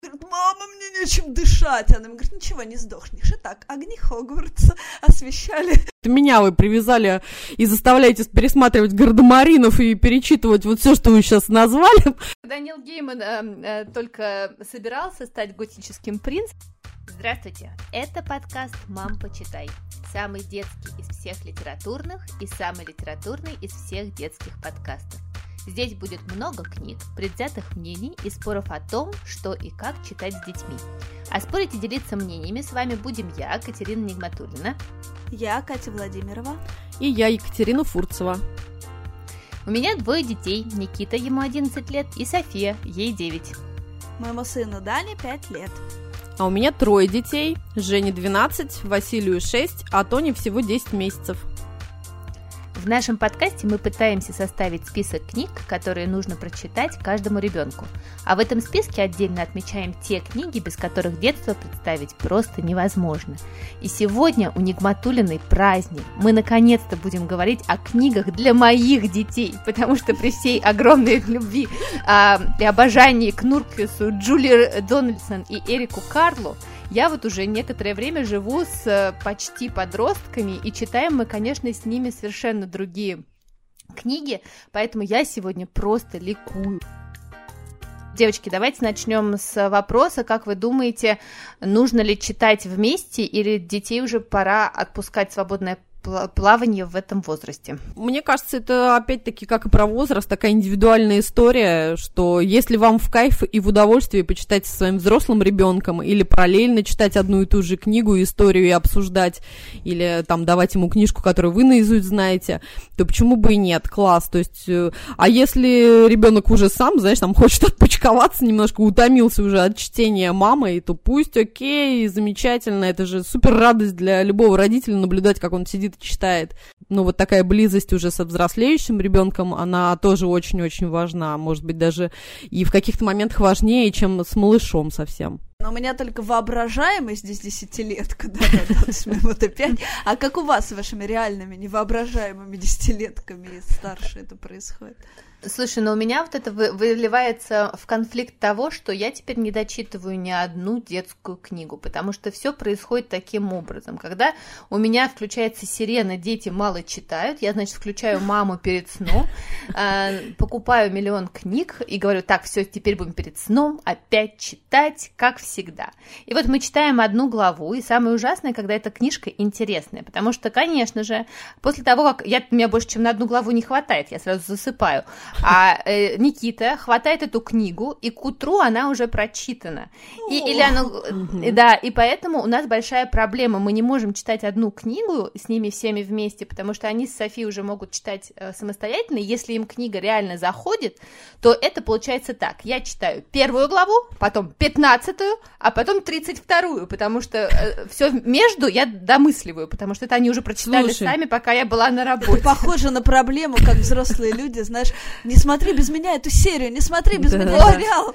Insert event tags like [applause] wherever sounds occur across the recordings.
Говорит, мама, мне нечем дышать. Она говорит, ничего, не сдохнешь. И так, огни Хогвартса освещали. Меня вы привязали и заставляете пересматривать гардемаринов и перечитывать вот все, что вы сейчас назвали. Данил Гейман э, э, только собирался стать готическим принцем. Здравствуйте, это подкаст «Мам, почитай». Самый детский из всех литературных и самый литературный из всех детских подкастов. Здесь будет много книг, предвзятых мнений и споров о том, что и как читать с детьми. А спорить и делиться мнениями с вами будем я, Катерина Нигматуллина. Я, Катя Владимирова. И я, Екатерина Фурцева. У меня двое детей, Никита, ему 11 лет, и София, ей 9. Моему сыну Дане 5 лет. А у меня трое детей, Жене 12, Василию 6, а Тоне всего 10 месяцев. В нашем подкасте мы пытаемся составить список книг, которые нужно прочитать каждому ребенку. А в этом списке отдельно отмечаем те книги, без которых детство представить просто невозможно. И сегодня у Нигматулиной праздник. Мы наконец-то будем говорить о книгах для моих детей, потому что при всей огромной любви а, и обожании к Нурквису, Джули Дональдсон и Эрику Карлу, я вот уже некоторое время живу с э, почти подростками, и читаем мы, конечно, с ними совершенно другие книги, поэтому я сегодня просто ликую. Девочки, давайте начнем с вопроса, как вы думаете, нужно ли читать вместе или детей уже пора отпускать свободное плавание в этом возрасте. Мне кажется, это опять-таки, как и про возраст, такая индивидуальная история, что если вам в кайф и в удовольствие почитать со своим взрослым ребенком или параллельно читать одну и ту же книгу, историю и обсуждать, или там давать ему книжку, которую вы наизусть знаете, то почему бы и нет? Класс. То есть, э, а если ребенок уже сам, знаешь, там хочет отпочковаться немножко, утомился уже от чтения мамы, то пусть, окей, замечательно, это же супер радость для любого родителя наблюдать, как он сидит читает. Ну, вот такая близость уже со взрослеющим ребенком, она тоже очень-очень важна. Может быть, даже и в каких-то моментах важнее, чем с малышом совсем. Но у меня только воображаемый здесь десятилетка, да, да, моему-то пять. А как у вас с вашими реальными невоображаемыми десятилетками и старше это происходит? Слушай, но у меня вот это выливается в конфликт того, что я теперь не дочитываю ни одну детскую книгу, потому что все происходит таким образом. Когда у меня включается сирена, дети мало читают, я, значит, включаю маму перед сном, э, покупаю миллион книг и говорю, так, все, теперь будем перед сном опять читать, как всегда. И вот мы читаем одну главу, и самое ужасное, когда эта книжка интересная, потому что, конечно же, после того, как я, меня больше, чем на одну главу не хватает, я сразу засыпаю, а э, Никита хватает эту книгу, и к утру она уже прочитана. И, или она, угу. да, и поэтому у нас большая проблема. Мы не можем читать одну книгу с ними всеми вместе, потому что они с Софией уже могут читать э, самостоятельно. Если им книга реально заходит, то это получается так. Я читаю первую главу, потом пятнадцатую, а потом тридцать вторую, потому что э, все между я домысливаю, потому что это они уже прочитали Слушай, сами, пока я была на работе. Похоже на проблему, как взрослые люди, знаешь, не смотри без меня эту серию, не смотри без да, меня сериал.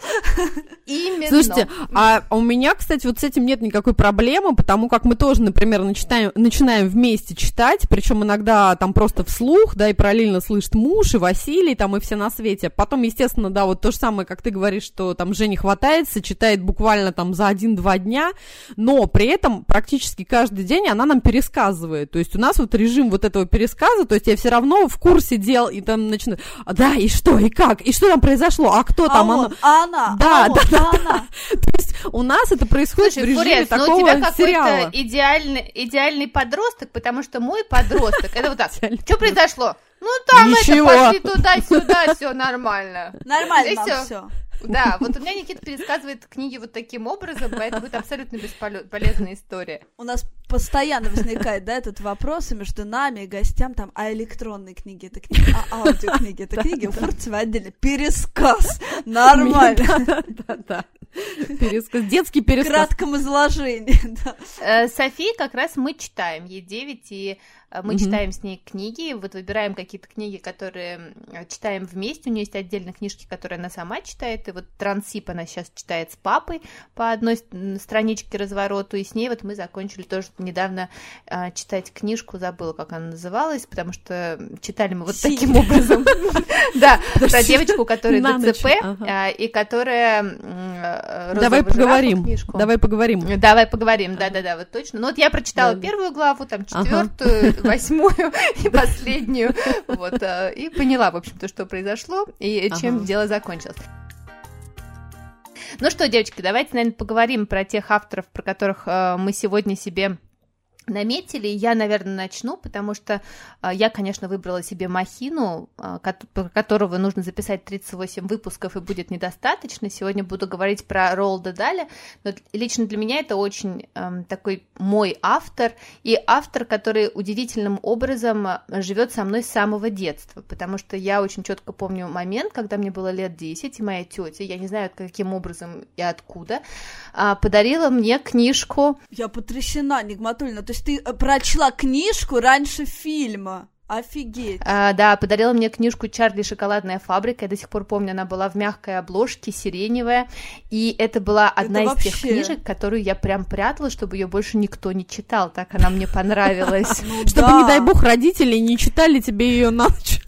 Именно. Слушайте, а у меня, кстати, вот с этим нет никакой проблемы, потому как мы тоже, например, начинаем, начинаем вместе читать, причем иногда там просто вслух, да, и параллельно слышит муж и Василий, там и все на свете. Потом, естественно, да, вот то же самое, как ты говоришь, что там Жене хватается, читает буквально там за один-два дня, но при этом практически каждый день она нам пересказывает. То есть у нас вот режим вот этого пересказа, то есть я все равно в курсе дел и там начинаю, да, и что, и как, и что там произошло, а кто там? А, он, а она, да, а да, да, а она. То есть у нас это происходит Слушай, в режиме Фурец, такого но у тебя сериала. какой-то идеальный, идеальный подросток, потому что мой подросток, это вот так, [laughs] что произошло? Ну там Ничего. это пошли туда-сюда, все нормально. Нормально, все. [laughs] Да, вот у меня Никита пересказывает книги вот таким образом, поэтому это абсолютно бесполезная история. У нас постоянно возникает, да, этот вопрос между нами и гостям, там, а электронные книги это книги, а аудиокниги это [laughs] книги, у Фурцева отдельно пересказ, нормально. [laughs] Да-да-да. Пересказ, детский пересказ. В кратком изложении, [laughs] да. Э, Софии как раз мы читаем, ей 9, и э, мы mm-hmm. читаем с ней книги, вот выбираем какие-то книги, которые читаем вместе, у нее есть отдельные книжки, которые она сама читает, и вот Трансип она сейчас читает с папой по одной страничке развороту, и с ней вот мы закончили тоже недавно э, читать книжку, забыла, как она называлась, потому что читали мы вот таким образом. [laughs] Да, про девочку, которая ДЦП, и которая э, Давай поговорим. книжку. Давай поговорим. Давай поговорим, да-да-да, вот точно. Ну вот я прочитала Да. первую главу, там Ага. четвертую, [laughs] восьмую и последнюю, вот, э, и поняла, в общем-то, что произошло и чем Ага. дело закончилось. Ну что, девочки, давайте, наверное, поговорим про тех авторов, про которых э, мы сегодня себе наметили. Я, наверное, начну, потому что э, я, конечно, выбрала себе Махину, про которого нужно записать 38 выпусков и будет недостаточно. Сегодня буду говорить про Ролда Даля, но лично для меня это очень эм, такой мой автор, и автор, который удивительным образом э, живет со мной с самого детства, потому что я очень четко помню момент, когда мне было лет 10, и моя тетя, я не знаю, каким образом и откуда, а, подарила мне книжку Я потрясена, Нигматульна. То есть ты э, прочла книжку раньше фильма. Офигеть. А, да, подарила мне книжку «Чарли шоколадная фабрика». Я до сих пор помню, она была в мягкой обложке, сиреневая. И это была одна из тех вообще- книжек, которую я прям прятала, чтобы ее больше никто не читал. Так она мне [laughs] понравилась. Ну Чтобы, не дай бог, родители не читали тебе ее на ночь.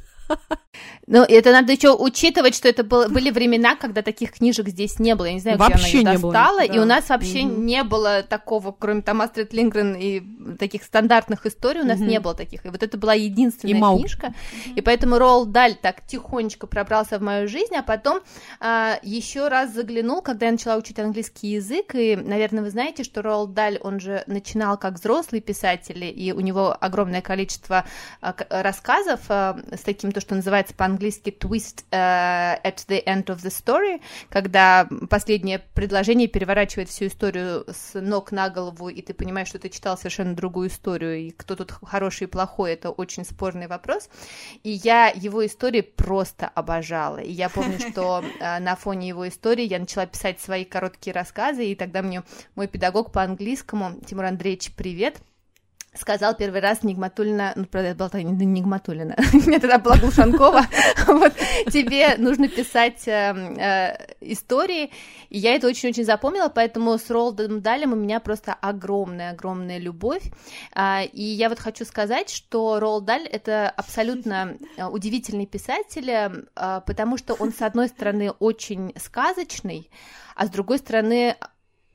Ну, это надо еще учитывать, что это было, были времена, когда таких книжек здесь не было. Я не знаю, где Вообще она не их было, достала. И да. у нас вообще Мгм. не было такого, кроме там Астрид Лингрен и таких стандартных историй, у нас Мгм. не было таких. И вот это была единственная И Маугли. книжка. И поэтому Роал Даль так тихонечко пробрался в мою жизнь, а потом еще раз заглянул, когда я начала учить английский язык. И, наверное, вы знаете, что Роал Даль, он же начинал как взрослый писатель, и у него огромное количество а, рассказов а, с таким, то, что называется по-английски twist э, at the end of the story, когда последнее предложение переворачивает всю историю с ног на голову, и ты понимаешь, что ты читал совершенно другую историю, и кто тут хороший и плохой, это очень спорный вопрос. И я его истории просто обожала. И я помню, что [laughs] э, на фоне его истории я начала писать свои короткие рассказы, и тогда мне мой педагог по английскому, Тимур Андреевич, привет, сказал первый раз Нигматулина, ну, правда, это была тогда не Нигматулина, [laughs] у меня тогда была Глушанкова, [laughs] вот, тебе нужно писать э, э, истории, и я это очень-очень запомнила, поэтому с Ролдом Далем у меня просто огромная-огромная любовь, А, и я вот хочу сказать, что Ролд Даль — это абсолютно э, удивительный писатель, э, потому что он, с одной стороны, очень сказочный, а с другой стороны,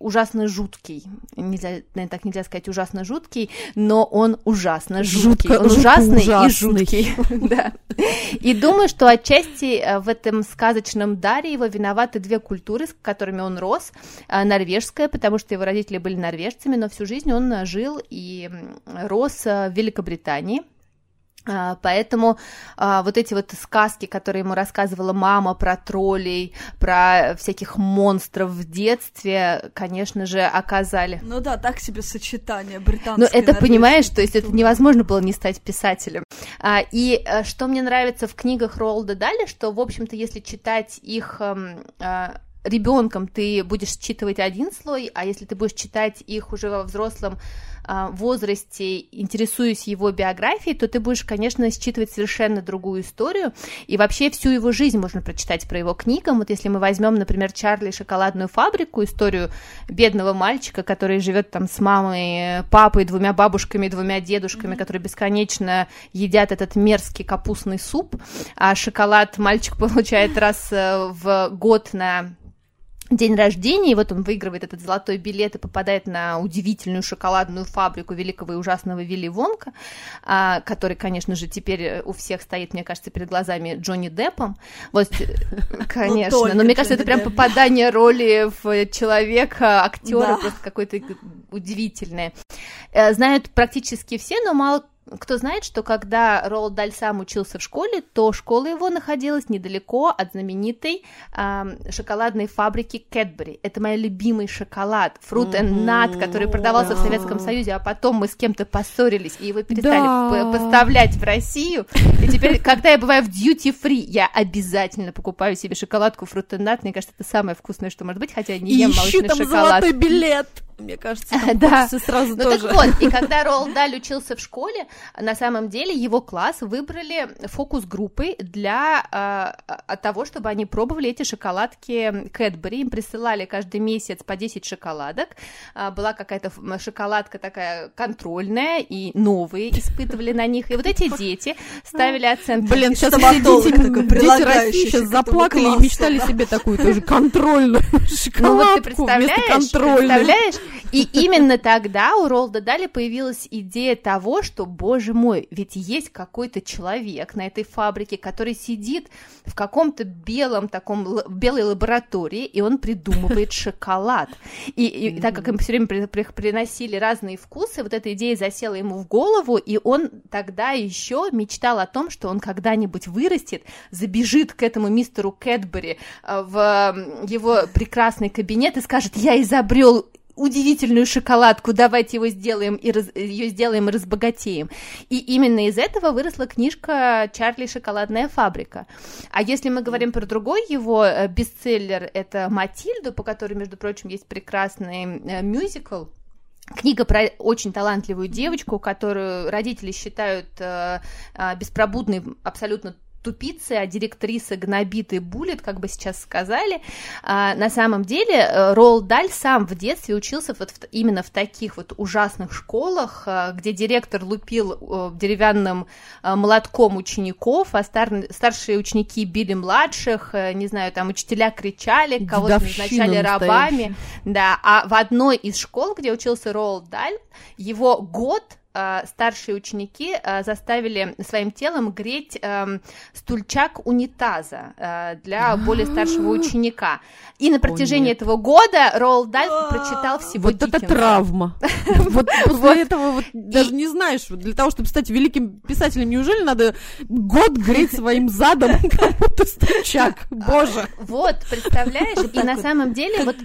ужасно жуткий. Нельзя, наверное, так нельзя сказать ужасно жуткий, но он ужасно жуткий. Жутко- он жутко ужасный и ужасный. жуткий. [laughs] Да. И думаю, что отчасти э, в этом сказочном даре его виноваты две культуры, с которыми он рос. А, Норвежская, потому что его родители были норвежцами, но всю жизнь он э, жил и рос э, в Великобритании. А, Поэтому а, вот эти вот сказки, которые ему рассказывала мама про троллей, про всяких монстров в детстве, конечно же, оказали. Ну да, так себе сочетание британское. Ну, это понимаешь, то есть это невозможно было не стать писателем. А, и э, что мне нравится в книгах Ролда Дали, что, в общем-то, если читать их эм, а, ребенком, ты будешь считывать один слой, а если ты будешь читать их уже во взрослом возрасте, интересуясь его биографией, то ты будешь, конечно, считывать совершенно другую историю, и вообще всю его жизнь можно прочитать про его книгам. Вот если мы возьмем, например, Чарли шоколадную фабрику, историю бедного мальчика, который живет там с мамой, папой, двумя бабушками, двумя дедушками, которые бесконечно едят этот мерзкий капустный суп, а шоколад мальчик [laughs] получает раз э, в год на день рождения, и вот он выигрывает этот золотой билет и попадает на удивительную шоколадную фабрику великого и ужасного Вилли Вонка, а, который, конечно же, теперь у всех стоит, мне кажется, перед глазами Джонни Деппом. Вот, э, [laughs] конечно. только Но мне кажется, это прям Депп. попадание роли в человека, актера, Да. просто какое-то удивительное. Э, Знают практически все, но мало кто знает, что когда Роald Даль сам учился в школе, то школа его находилась недалеко от знаменитой ам, шоколадной фабрики Кэтбери. Это мой любимый шоколад, Fruit and Nut, который продавался в Советском Союзе, а потом мы с кем-то поссорились, и его перестали Да. поставлять в Россию. И теперь, когда я бываю в duty free, я обязательно покупаю себе шоколадку Fruit and Nut. Мне кажется, это самое вкусное, что может быть, хотя я не ем молочный шоколад. золотой билет. Мне кажется, [laughs] да. сразу ну, тоже. Так вот, и [laughs] когда Роald Даль учился в школе, на самом деле его класс выбрали фокус-группой для э, того, чтобы они пробовали эти шоколадки Кэтбери. Им присылали каждый месяц по 10 шоколадок. А, была какая-то шоколадка такая контрольная, и новые испытывали на них. И вот эти дети ставили оценки. Блин, сейчас дети, России сейчас заплакали и мечтали себе такую тоже контрольную шоколадку [laughs] ну, вот ты представляешь, представляешь? И именно тогда у Ролда Дали появилась идея того, что, боже мой, ведь есть какой-то человек на этой фабрике, который сидит в каком-то белом таком белой лаборатории, и он придумывает [laughs] шоколад. И, и так как им все время при, при, приносили разные вкусы, вот эта идея засела ему в голову, и он тогда еще мечтал о том, что он когда-нибудь вырастет, забежит к этому мистеру Кэтбери э, в его прекрасный кабинет и скажет, я изобрел удивительную шоколадку, давайте его сделаем и раз, ее сделаем и разбогатеем. И именно из этого выросла книжка Чарли шоколадная фабрика. А если мы говорим про другой его э, бестселлер, это Матильду, по которой, между прочим, есть прекрасный э, мюзикл. Книга про очень талантливую девочку, которую родители считают э, беспробудной, абсолютно тупицы, а директриса гнобит и булит, как бы сейчас сказали. А, на самом деле э, Ролл Даль сам в детстве учился вот в, именно в таких вот ужасных школах, э, где директор лупил э, деревянным молотком учеников, а стар, старшие ученики били младших, не знаю, там учителя кричали, кого-то назначали рабами. Да, а в одной из школ, где учился Ролл Даль, его год старшие ученики э, заставили своим телом греть эм, стульчак унитаза э, для более старшего ученика. И на протяжении этого года Роул Даль прочитал всего Вот это травма. [laughs] Вот после этого вот даже не знаешь, для того, чтобы стать великим писателем, неужели надо год греть своим задом [laughs] кому-то стульчак? Боже! Вот, представляешь? И на самом деле вот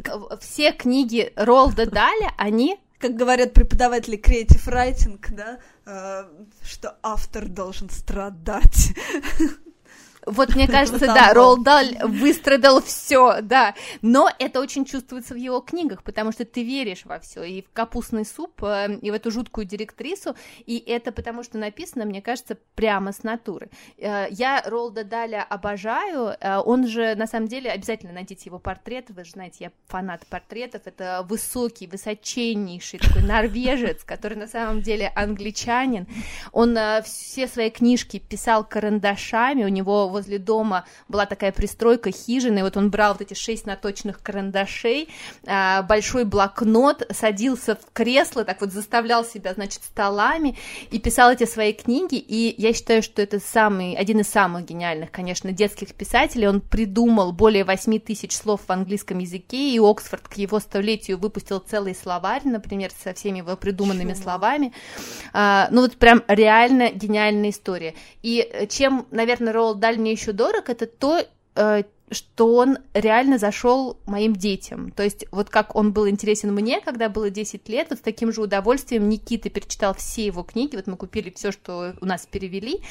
все книги Ролда Даля, они как говорят преподаватели creative writing, да, э, что автор должен страдать. [laughs] Вот мне [laughs] кажется, да, Ролдаль [laughs] выстрадал все, да. Но это очень чувствуется в его книгах, потому что ты веришь во все, и в капустный суп, э, и в эту жуткую директрису, и это потому что написано, мне кажется, прямо с натуры. Э, я Ролда Даля обожаю, э, он же, на самом деле, обязательно найдите его портрет, вы же знаете, я фанат портретов, это высокий, высоченнейший такой [laughs] норвежец, который на самом деле англичанин, он все свои книжки писал карандашами, у него возле дома была такая пристройка хижины, и вот он брал вот эти шесть наточных карандашей, а, большой блокнот, садился в кресло, так вот заставлял себя, значит, столами и писал эти свои книги, и я считаю, что это самый, один из самых гениальных, конечно, детских писателей, он придумал более восьми тысяч слов в английском языке, и Оксфорд к его столетию выпустил целый словарь, например, со всеми его придуманными Чего? словами, а, ну вот прям реально гениальная история, и чем, наверное, Роуэлл Даль мне еще дорог, это то, э, что он реально зашел моим детям. То есть вот как он был интересен мне, когда было 10 лет, вот с таким же удовольствием Никита перечитал все его книги, вот мы купили все, что у нас перевели,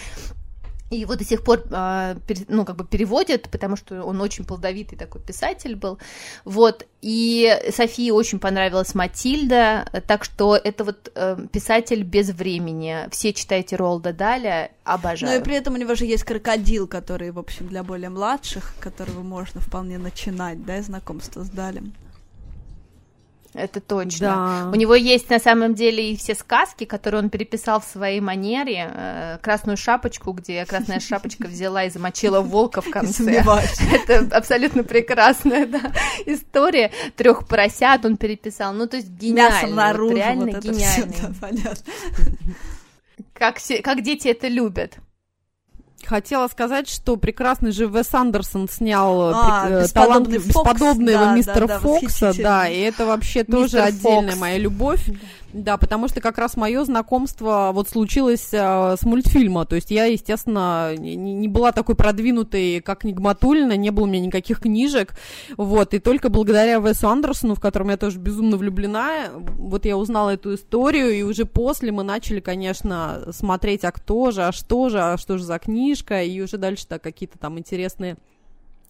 и вот до сих пор, а, ну, как бы переводят, потому что он очень плодовитый такой писатель был, вот, и Софии очень понравилась Матильда, так что это вот э, писатель без времени, все читайте Ролда Даля, обожаю. Ну и при этом у него же есть крокодил, который, в общем, для более младших, которого можно вполне начинать, да, знакомство с Далем это точно. Да. У него есть на самом деле и все сказки, которые он переписал в своей манере. Э, Красную шапочку, где красная шапочка взяла и замочила волка в конце. [laughs] Это абсолютно прекрасная да, история. Трех поросят он переписал. Ну, то есть гениально. Мясо наружу, вот, реально вот гениально. Все, да, понятно. Как, как дети это любят. Хотела сказать, что прекрасный же Вес Андерсон снял э, а, э, талант бесподобного да, мистера да, да, Фокса, да, и это вообще Мистер тоже Фокс. отдельная моя любовь. Да, потому что как раз мое знакомство вот случилось а, с мультфильма. То есть я, естественно, не, не была такой продвинутой, как Нигматульна, не было у меня никаких книжек. Вот, и только благодаря Весу Андерсону, в котором я тоже безумно влюблена, вот я узнала эту историю, и уже после мы начали, конечно, смотреть, а кто же, а что же, а что же за книжка, и уже дальше так какие-то там интересные а,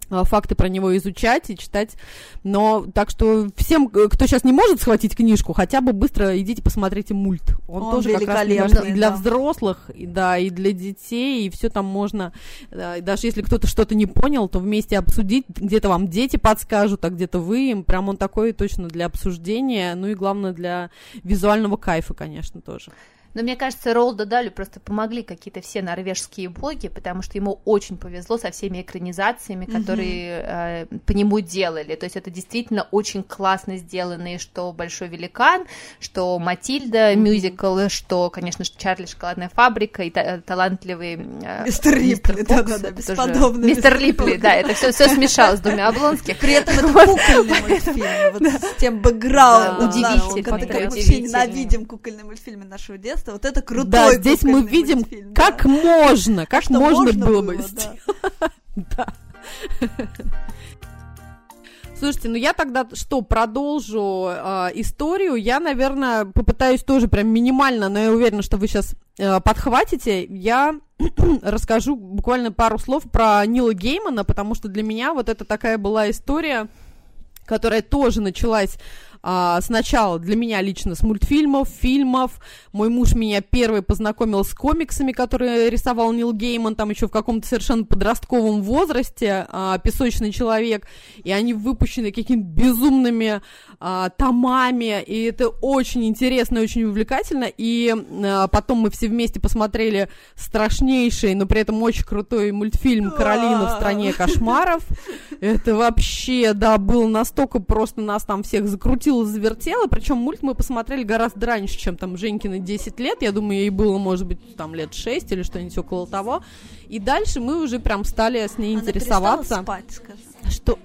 факты про него изучать и читать. Но так что всем, кто сейчас не может схватить книжку, хотя бы быстро идите посмотрите мульт. Он, Он тоже как раз для да. взрослых, и, да, и для детей, и все там можно. Да, даже если кто-то что-то не понял, то вместе обсудить. Где-то вам дети подскажут, а где-то вы им. Прям он такой точно для обсуждения. Ну и главное для визуального кайфа, конечно, тоже. Но мне кажется, Ролда Далю просто помогли какие-то все норвежские боги, потому что ему очень повезло со всеми экранизациями, которые mm-hmm. э, по нему делали. То есть это действительно очень классно сделанные, что Большой великан, что Матильда mm-hmm. мюзикл, что, конечно же, Чарли Шоколадная фабрика и та- талантливый э, Мистер Рипли, да, да, да, бесподобный. Мистер Рипли, да, это все все смешалось с двумя Облонских. При этом это кукольный [laughs] мультфильм, вот с тем бэкграундом. Удивительно. Мы вообще ненавидим кукольные мультфильмы нашего детства просто вот это крутой Да, здесь мы видим, мультфильм, как да. можно, как Что можно, можно было, бы сделать. [laughs] Да. Слушайте, ну я тогда что, продолжу э, историю. Я, наверное, попытаюсь тоже прям минимально, но я уверена, что вы сейчас э, подхватите. Я [clears throat] расскажу буквально пару слов про Нила Геймана, потому что для меня вот это такая была история, которая тоже началась а, сначала для меня лично с мультфильмов, фильмов. Мой муж меня первый познакомил с комиксами, которые рисовал Нил Гейман, там еще в каком-то совершенно подростковом возрасте, а, «Песочный человек», и они выпущены какими-то безумными а, томами, и это очень интересно, очень увлекательно, и а, потом мы все вместе посмотрели страшнейший, но при этом очень крутой мультфильм «Каролина в стране кошмаров». Это вообще, да, было настолько просто нас там всех закрутило завертела, причем мульт мы посмотрели гораздо раньше, чем там Женькины 10 лет, я думаю, ей было, может быть, там лет 6 или что-нибудь около того, и дальше мы уже прям стали с ней Она интересоваться. спать, скажи. Что?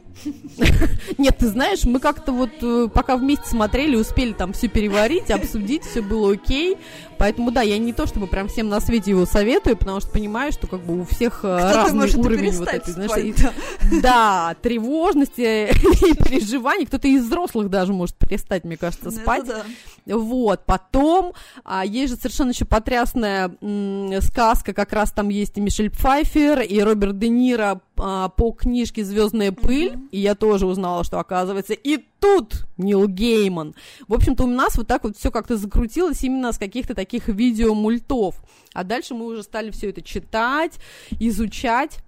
Нет, ты знаешь, мы как-то вот э, пока вместе смотрели, успели там все переварить, обсудить, все было окей. Поэтому да, я не то чтобы прям всем на свете его советую, потому что понимаю, что как бы у всех э, разный уровень вот этой, знаешь, и, да, тревожности [laughs] и переживаний. Кто-то из взрослых даже может перестать, мне кажется, ну, спать. Вот, потом а, есть же совершенно еще потрясная м, сказка, как раз там есть и Мишель Пфайфер, и Роберт Де Ниро а, по книжке Звездная пыль, mm-hmm. и я тоже узнала, что оказывается и тут Нил Гейман. В общем-то, у нас вот так вот все как-то закрутилось именно с каких-то таких видеомультов. А дальше мы уже стали все это читать, изучать.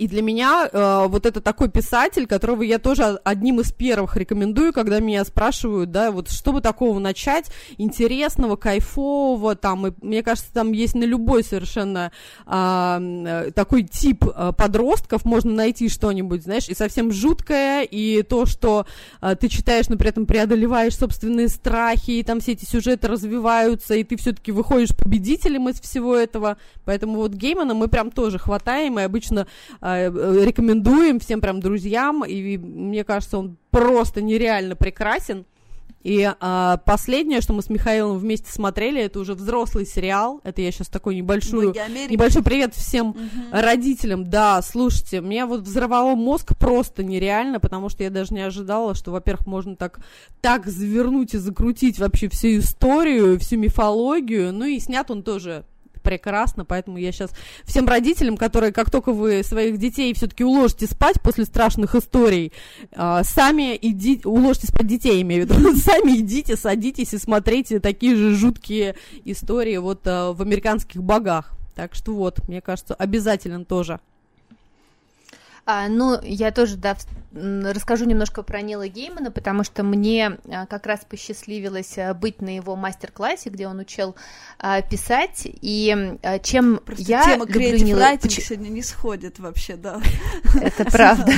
И для меня э, вот это такой писатель, которого я тоже одним из первых рекомендую, когда меня спрашивают, да, вот чтобы такого начать, интересного, кайфового, там, и, мне кажется, там есть на любой совершенно э, такой тип э, подростков, можно найти что-нибудь, знаешь, и совсем жуткое, и то, что э, ты читаешь, но при этом преодолеваешь собственные страхи, и там все эти сюжеты развиваются, и ты все-таки выходишь победителем из всего этого, поэтому вот Геймана мы прям тоже хватаем, и обычно Э, рекомендуем всем прям друзьям, и мне кажется, он просто нереально прекрасен. И а, последнее, что мы с Михаилом вместе смотрели, это уже взрослый сериал. Это я сейчас такой небольшой, небольшой привет всем угу. родителям. Да, слушайте, меня вот взорвало мозг просто нереально, потому что я даже не ожидала, что, во-первых, можно так, так завернуть и закрутить вообще всю историю, всю мифологию. Ну и снят он тоже прекрасно, поэтому я сейчас всем родителям, которые, как только вы своих детей все-таки уложите спать после страшных историй, э, сами идите, уложите спать детей, имею в виду, [laughs] сами идите, садитесь и смотрите такие же жуткие истории вот э, в американских богах. Так что вот, мне кажется, обязательно тоже. А, ну, я тоже, да, расскажу немножко про Нила Геймана, потому что мне а, как раз посчастливилось а, быть на его мастер-классе, где он учил а, писать, и а, чем Просто я тема люблю Нила... Поч... сегодня не сходит вообще, да. Это правда.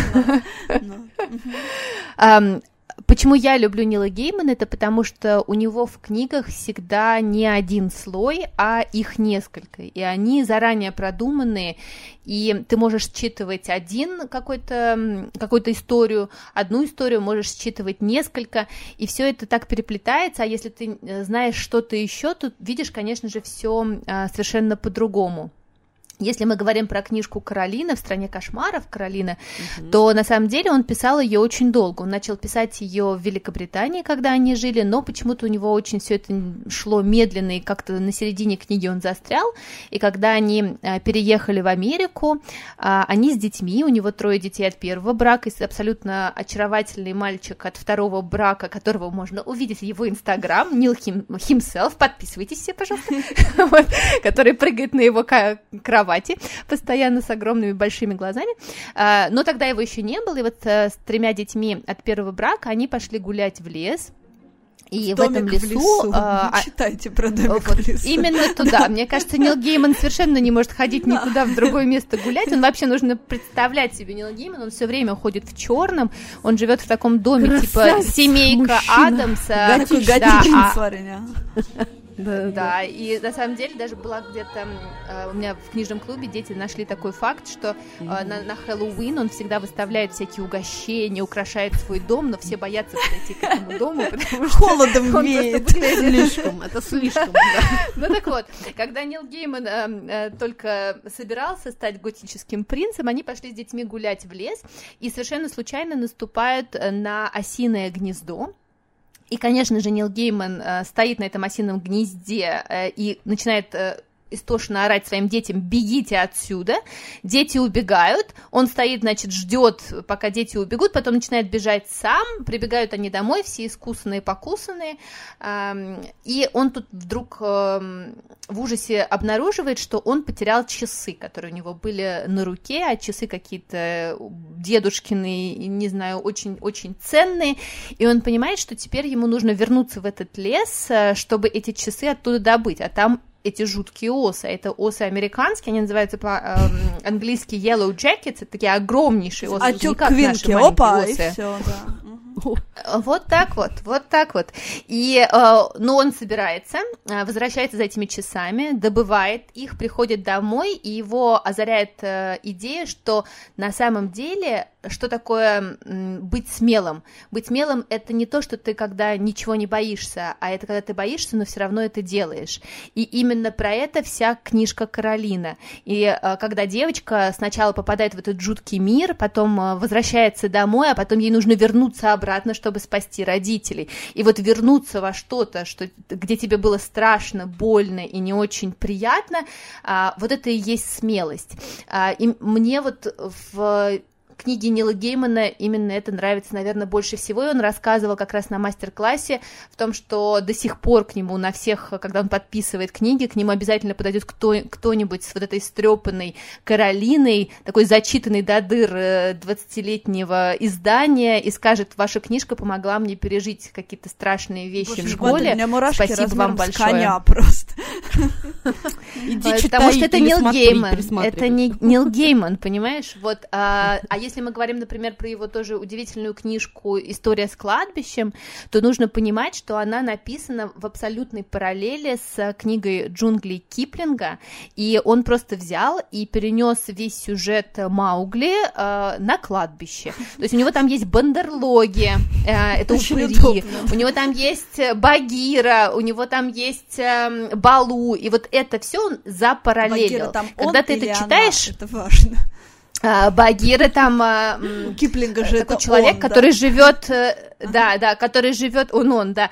[laughs] Почему я люблю Нила Геймана, это потому что у него в книгах всегда не один слой, а их несколько, и они заранее продуманные, и ты можешь считывать один какой-то, какую-то историю, одну историю, можешь считывать несколько, и все это так переплетается, а если ты э, знаешь что-то еще, то видишь, конечно же, все а, совершенно по-другому. Если мы говорим про книжку Каролина в стране кошмаров Каролина, угу. то на самом деле он писал ее очень долго. Он начал писать ее в Великобритании, когда они жили, но почему-то у него очень все это шло медленно, и как-то на середине книги он застрял. И когда они а, переехали в Америку, а, они с детьми, у него трое детей от первого брака, и абсолютно очаровательный мальчик от второго брака, которого можно увидеть в его инстаграм, Нил himself, подписывайтесь все, пожалуйста, [laughs] который прыгает на его кровать кровати, постоянно с огромными большими глазами. А, но тогда его еще не было, и вот э, с тремя детьми от первого брака они пошли гулять в лес, и в, в этом лесу... В лесу. А, [laughs] а читайте про домик вот, в лесу. Именно [laughs] туда. Мне кажется, Нил Гейман совершенно не может ходить никуда в другое место гулять. Он [laughs] вообще нужно представлять себе Нил Гейман. Он все время ходит в черном. Он живет в таком доме, типа семейка мужчина. Адамса. Готичный, да, а... Да, да, и на самом деле даже была где-то э, у меня в книжном клубе дети нашли такой факт, что э, на, на Хэллоуин он всегда выставляет всякие угощения, украшает свой дом, но все боятся подойти к этому дому, потому что холодом веет. [laughs] Слишком, это слишком. Ну так вот, когда Нил Гейман э, только собирался стать готическим принцем, они пошли с детьми гулять в лес и совершенно случайно наступают на осиное гнездо, и, конечно же, Нил Гейман э, стоит на этом осином гнезде э, и начинает э, истошно орать своим детям «бегите отсюда», дети убегают, он стоит, значит, ждет, пока дети убегут, потом начинает бежать сам, прибегают они домой, все искусанные, покусанные, и он тут вдруг эм, в ужасе обнаруживает, что он потерял часы, которые у него были на руке, а часы какие-то дедушкины, не знаю, очень-очень ценные, и он понимает, что теперь ему нужно вернуться в этот лес, э, чтобы эти часы оттуда добыть, а там эти жуткие осы. Это осы американские, они называются по-английски эм, yellow jackets, это такие огромнейшие осы. А чё, квинки, опа, и все, да. [laughs] Вот так вот, вот так вот. И, э, ну, он собирается, э, возвращается за этими часами, добывает их, приходит домой, и его озаряет э, идея, что на самом деле, что такое быть смелым? Быть смелым — это не то, что ты когда ничего не боишься, а это когда ты боишься, но все равно это делаешь. И именно про это вся книжка Каролина. И когда девочка сначала попадает в этот жуткий мир, потом возвращается домой, а потом ей нужно вернуться обратно, чтобы спасти родителей. И вот вернуться во что-то, что, где тебе было страшно, больно и не очень приятно, а, вот это и есть смелость. А, и мне вот в книги Нила Геймана именно это нравится, наверное, больше всего. И он рассказывал как раз на мастер-классе в том, что до сих пор к нему на всех, когда он подписывает книги, к нему обязательно подойдет кто, кто-нибудь с вот этой стрепанной Каролиной, такой зачитанный до дыр 20-летнего э, издания и скажет, ваша книжка помогла мне пережить какие-то страшные вещи Боже, в школе. Спасибо вам большое. коня просто. Иди читай, Потому что это Нил Гейман. Это не Нил Гейман, понимаешь? Вот, а, а если мы говорим, например, про его тоже удивительную книжку «История с кладбищем», то нужно понимать, что она написана в абсолютной параллели с книгой «Джунгли» Киплинга, и он просто взял и перенес весь сюжет Маугли э, на кладбище. То есть у него там есть бандерлоги, э, это упыри, у него там есть Багира, у него там есть э, Балу, и вот это все он запараллелил. Багира, Когда ты это читаешь, она? это важно. А, Багира там а, Киплинга же такой это человек, он, который да? живет э, да, да, который живет, он, он, да.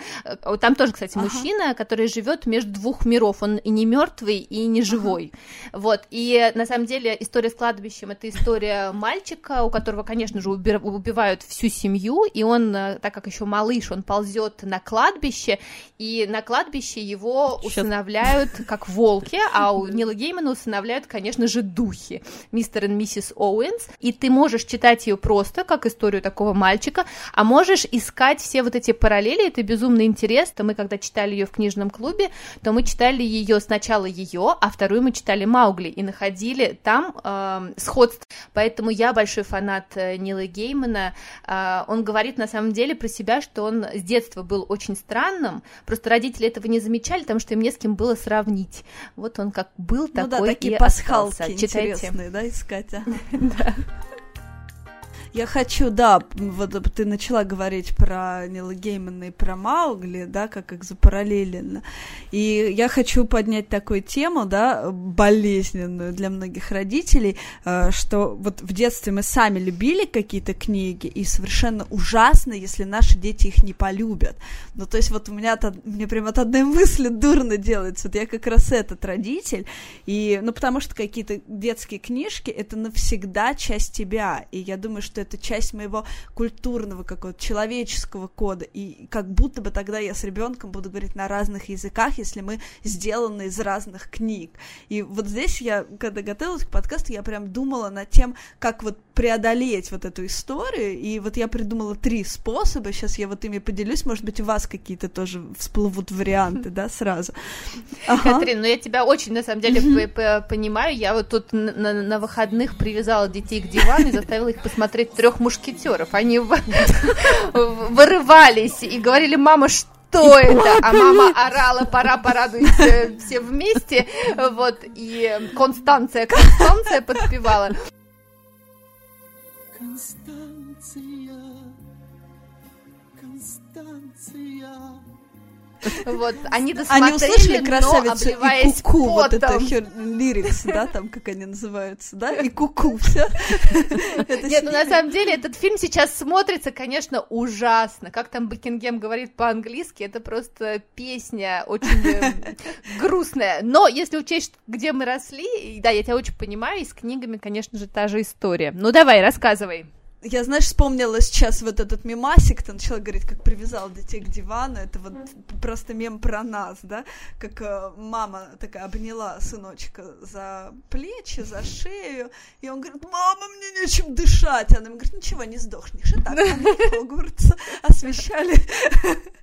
Там тоже, кстати, ага. мужчина, который живет между двух миров. Он и не мертвый, и не живой. Ага. Вот. И на самом деле история с кладбищем это история мальчика, у которого, конечно же, убивают всю семью, и он, э, так как еще малыш, он ползет на кладбище, и на кладбище его Сейчас. усыновляют как волки, а у Нила Геймана усыновляют, конечно же, духи. Мистер и миссис Оуэнс. И ты можешь читать ее просто как историю такого мальчика, а можешь и искать все вот эти параллели, это безумно интересно. Мы когда читали ее в книжном клубе, то мы читали ее сначала ее, а вторую мы читали Маугли и находили там э, сходство. Поэтому я большой фанат э, Нила Геймана. Э, он говорит на самом деле про себя, что он с детства был очень странным, просто родители этого не замечали, потому что им не с кем было сравнить. Вот он как был, ну такой да, такие и пасхалки остался. Читайте. интересные, да, искать. [laughs] Да. Я хочу, да, вот ты начала говорить про Нила Геймана и про Маугли, да, как их запараллеленно. И я хочу поднять такую тему, да, болезненную для многих родителей, э, что вот в детстве мы сами любили какие-то книги, и совершенно ужасно, если наши дети их не полюбят. Ну, то есть вот у меня, мне прям от одной мысли дурно делается. Вот я как раз этот родитель, и, ну, потому что какие-то детские книжки — это навсегда часть тебя, и я думаю, что это часть моего культурного какого-то человеческого кода, и как будто бы тогда я с ребенком буду говорить на разных языках, если мы сделаны из разных книг. И вот здесь я, когда готовилась к подкасту, я прям думала над тем, как вот преодолеть вот эту историю, и вот я придумала три способа, сейчас я вот ими поделюсь, может быть, у вас какие-то тоже всплывут варианты, да, сразу. Катрин, ну я тебя очень, на самом деле, понимаю, я вот тут на выходных привязала детей к дивану и заставила их посмотреть трех мушкетеров, они [laughs] вырывались и говорили, мама, что что это? А мама орала, пора порадуйся все вместе, вот, и Констанция, Констанция подпевала. Констанция, Констанция. Вот, они досмотрели, Они услышали красавицу и куку, вот это лирикс, да, там, как они называются, да, и куку, [laughs] все. Нет, ну на самом деле этот фильм сейчас смотрится, конечно, ужасно. Как там Бекингем говорит по-английски, это просто песня очень э, грустная. Но если учесть, где мы росли, да, я тебя очень понимаю, и с книгами, конечно же, та же история. Ну давай, рассказывай. Я, знаешь, вспомнила сейчас вот этот мемасик, ты начала говорить, как привязал детей к дивану, это вот просто мем про нас, да, как э, мама такая обняла сыночка за плечи, за шею, и он говорит, мама, мне нечем дышать, она ему говорит, ничего, не сдохнешь, и так, [laughs] Хогвартс освещали. [laughs]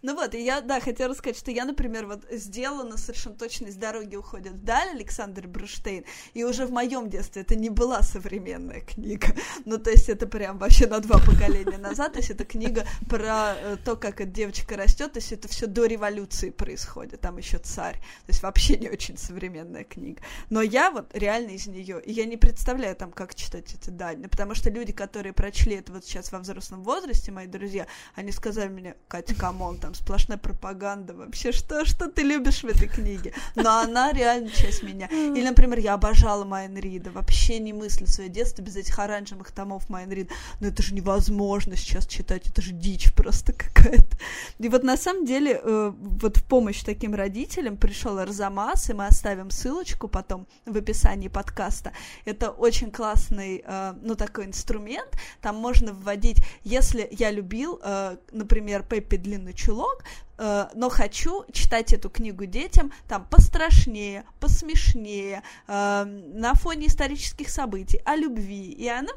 Ну вот, и я, да, хотела сказать, что я, например, вот сделана совершенно точно из дороги уходит вдаль Александр Бруштейн, и уже в моем детстве это не была современная книга, ну, то есть это прям вообще на два поколения назад. То есть это книга про э, то, как эта девочка растет. То есть это все до революции происходит. Там еще царь. То есть вообще не очень современная книга. Но я вот реально из нее. И я не представляю там, как читать эти данные. Потому что люди, которые прочли это вот сейчас во взрослом возрасте, мои друзья, они сказали мне, Катя, come on, там сплошная пропаганда вообще. Что, что ты любишь в этой книге? Но она реально часть меня. Или, например, я обожала Майн Рида. Вообще не мыслю свое детство без этих оранжевых томов Майн Рид, но это же невозможно сейчас читать, это же дичь просто [laughs] какая-то. И вот на самом деле э, вот в помощь таким родителям пришел Арзамас, и мы оставим ссылочку потом в описании подкаста. Это очень классный, э, ну, такой инструмент, там можно вводить, если я любил, э, например, Пеппи Длинный Чулок, Э, но хочу читать эту книгу детям там пострашнее, посмешнее, э, на фоне исторических событий, о любви. И она,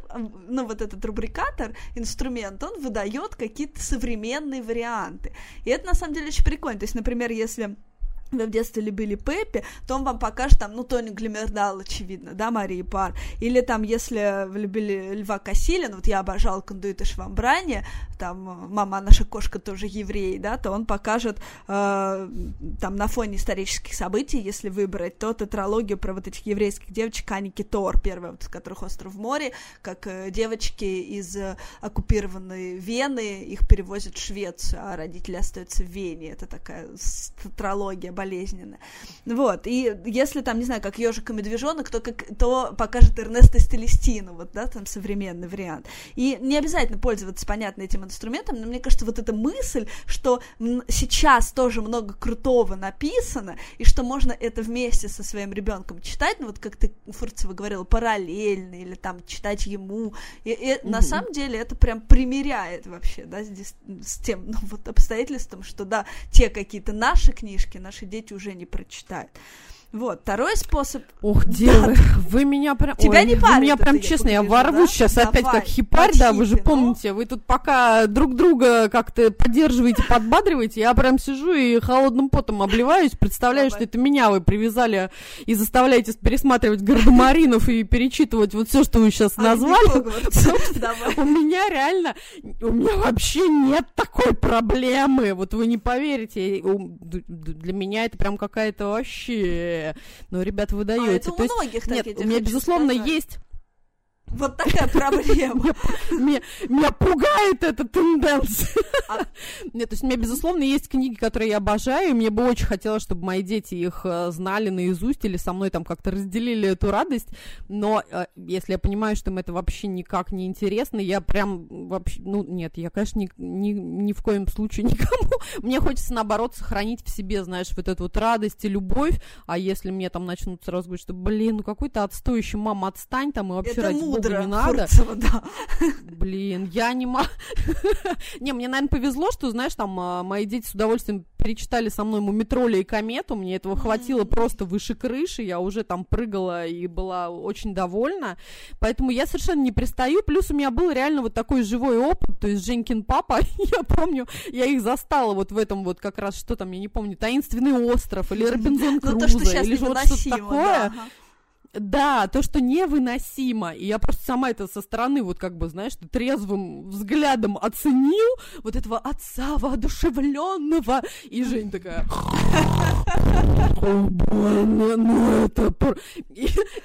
ну вот этот рубрикатор, инструмент, он выдает какие-то современные варианты. И это на самом деле очень прикольно. То есть, например, если вы в детстве любили Пеппи, то он вам покажет там, ну, Тони Глимердал, очевидно, да, Марии Пар. Или там, если вы любили Льва Кассилина, вот я обожала Кондуита Швамбрани, там, мама, наша кошка тоже еврей, да, то он покажет э, там на фоне исторических событий, если выбрать, то тетралогию про вот этих еврейских девочек Ани Китор, первая, вот, из которых «Остров в море», как э, девочки из э, оккупированной Вены, их перевозят в Швецию, а родители остаются в Вене. Это такая тетралогия болезненная. Вот, и если там, не знаю, как ежик и медвежонок, то, как, то покажет Эрнеста Стелестину, вот, да, там современный вариант. И не обязательно пользоваться, понятно, этим инструментом, но мне кажется, вот эта мысль, что сейчас тоже много крутого написано, и что можно это вместе со своим ребенком читать, ну вот как ты, Фурцева, говорила, параллельно, или там читать ему, и, и mm-hmm. на самом деле это прям примеряет вообще, да, здесь с тем, ну вот обстоятельством, что, да, те какие-то наши книжки наши дети уже не прочитают. Вот, второй способ... Ух, девы, вы меня прям... Тебя Ой, не парит. Меня прям, честно, я ворвусь сейчас опять как хипарь, да, вы же помните, вы тут пока друг друга как-то поддерживаете, подбадриваете, я прям сижу и холодным потом обливаюсь, представляю, что это меня вы привязали и заставляете пересматривать гардемаринов и перечитывать вот все, что вы сейчас а назвали. У меня реально, у меня вообще нет такой проблемы, вот вы не поверите, для меня это прям какая-то вообще ну, ребят, вы даете. А, это у многих Нет, у меня, безусловно, есть Вот такая проблема. [laughs] Меня, меня пугает эта тенденция. А... Нет, то есть у меня, безусловно, есть книги, которые я обожаю, и мне бы очень хотелось, чтобы мои дети их э, знали наизусть или со мной там как-то разделили эту радость, но э, если я понимаю, что им это вообще никак не интересно, я прям вообще, ну, нет, я, конечно, ни, ни, ни в коем случае [laughs] никому, мне хочется, наоборот, сохранить в себе, знаешь, вот эту вот радость и любовь, а если мне там начнут сразу говорить, что, блин, ну какой то отстоящий, мама, отстань там, и вообще это ради бога не надо. Фурцева, да. [laughs] Блин, я не могу. [laughs] не, мне, наверное, повезло, что, знаешь, там а, мои дети с удовольствием перечитали со мной Мумитроля и Комету, мне этого хватило просто выше крыши, я уже там прыгала и была очень довольна, поэтому я совершенно не пристаю, плюс у меня был реально вот такой живой опыт, то есть Женькин папа, [laughs] я помню, я их застала вот в этом вот как раз, что там, я не помню, Таинственный остров или Робинзон Крузо, ну, или вот что-то такое. Да, то, что невыносимо. И я просто сама это со стороны, вот как бы, знаешь, трезвым взглядом оценил вот этого отца воодушевленного. И Жень такая... Ну это...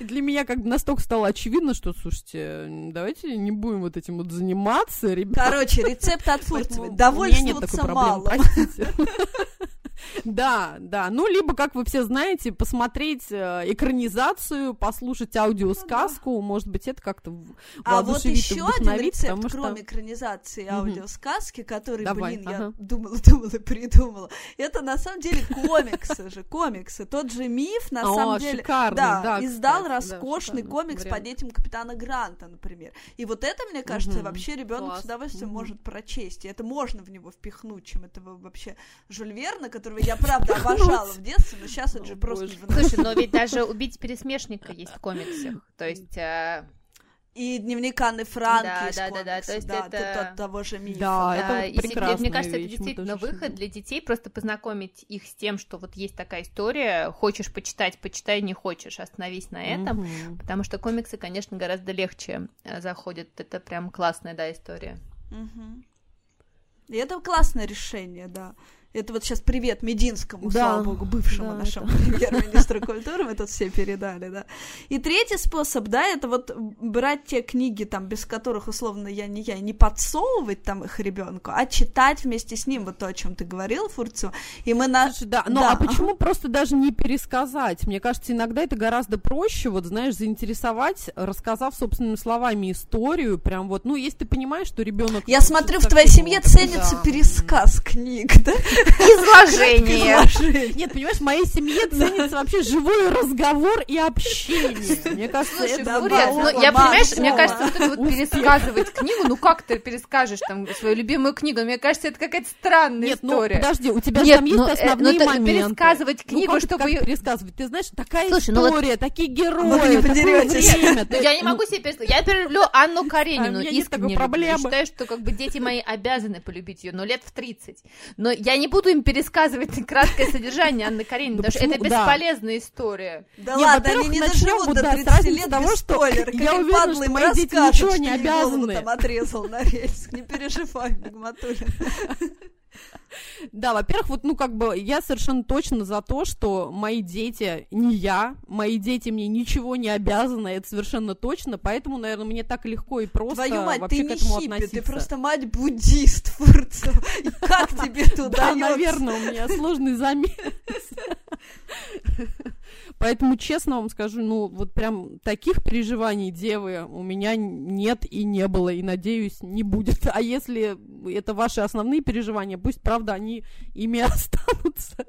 Для меня как бы настолько стало очевидно, что, слушайте, давайте не будем вот этим вот заниматься, ребята. Короче, рецепт от Фурцевой. Довольствоваться мало. [laughs] Да, да. Ну, либо, как вы все знаете, посмотреть э, экранизацию, послушать аудиосказку. Ну. Может быть, это как-то А вот еще один рецепт, кроме экранизации аудиосказки, который, блин, я думала, думала, придумала. Это на самом деле комиксы же, комиксы. Тот же миф, на самом деле, да, да, издал роскошный комикс по детям капитана Гранта, например. И вот это, мне кажется, вообще ребенок с удовольствием может прочесть. И это можно в него впихнуть, чем этого вообще Жюль Верна, который которого я правда обожала в детстве, но сейчас это же просто Слушай, но ведь даже [laughs] «Убить пересмешника» есть в комиксах, то есть... Э, и дневник Анны Франк да, есть да, да, да, то есть да, это... Тот, того же мифа. Да, да. это прекрасно. Мне кажется, это действительно выход для детей, просто познакомить их с тем, что вот есть такая история, хочешь почитать, почитай, не хочешь, остановись на этом, угу. потому что комиксы, конечно, гораздо легче э, заходят, это прям классная, да, история. Угу. И это классное решение, да. Это вот сейчас привет Мединскому, да, слава богу, бывшему да, нашему это... [laughs] премьер-министру культуры, мы тут все передали, да. И третий способ, да, это вот брать те книги, там, без которых, условно, я не я, не подсовывать там их ребенку, а читать вместе с ним, вот то, о чем ты говорил, Фурцева, и мы на... Слушай, да, ну да. а почему просто даже не пересказать? Мне кажется, иногда это гораздо проще, вот, знаешь, заинтересовать, рассказав собственными словами историю, прям вот, ну, если ты понимаешь, что ребенок... Я смотрю, в твоей семье ценится да. пересказ книг, [laughs] да? Изложение. Нет, понимаешь, в моей семье ценится вообще живой разговор и общение. Мне кажется, это ну, я, понимаешь, мне кажется, вот это вот пересказывать книгу, ну как ты перескажешь там свою любимую книгу? Мне кажется, это какая-то странная Нет, ну подожди, у тебя там есть ну, э, основные ну, моменты. пересказывать ну, книгу, чтобы... пересказывать? Ты знаешь, такая история, такие герои, такое время. Я не могу себе пересказать. Я люблю Анну Каренину, искренне Я считаю, что как бы дети мои обязаны полюбить ее, но лет в 30. Но я не буду им пересказывать краткое [laughs] содержание Анны Карениной, потому что это бесполезная история. Да ладно, они не доживут до 30 лет того, что я уверена, что мои дети ничего не обязаны. там отрезал на рельс, не переживай, Нигматуллин. [laughs] Да, во-первых, вот, ну, как бы, я совершенно точно за то, что мои дети, не я, мои дети мне ничего не обязаны, это совершенно точно, поэтому, наверное, мне так легко и просто Твою мать, вообще ты к этому хиппи, относиться. ты просто мать-буддист, Фурцев. Как тебе туда [laughs] Да, наверное, у меня сложный замес. [laughs] Поэтому, честно вам скажу, ну, вот прям таких переживаний девы у меня нет и не было, и, надеюсь, не будет. А если это ваши основные переживания, пусть, правда, они ими [laughs] останутся.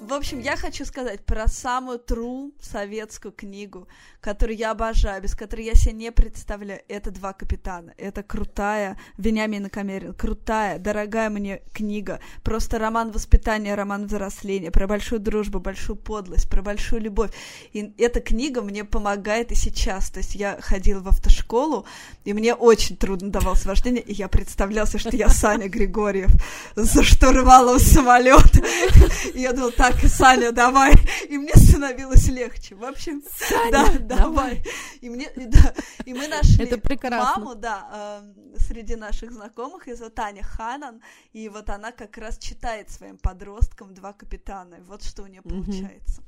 В общем, я хочу сказать про самую true советскую книгу, которую я обожаю, без которой я себе не представляю. Это «Два капитана». Это крутая, Вениамина Камерин, крутая, дорогая мне книга. Просто роман воспитания, роман взросления, про большую дружбу, большую подлость, про большую любовь. И эта книга мне помогает и сейчас. То есть я ходила в автошколу, и мне очень трудно давалось вождение, и я представлялся, что я Саня Григорьев за штурвалом самолета. [laughs] И я думала, так, Саня, давай. И мне становилось легче. В общем, Саня, да, давай. И мне, да, и мы нашли Это прекрасно. маму, да, э, среди наших знакомых, зовут Таня Ханан, и вот она как раз читает своим подросткам «Два капитана», и вот что у нее получается.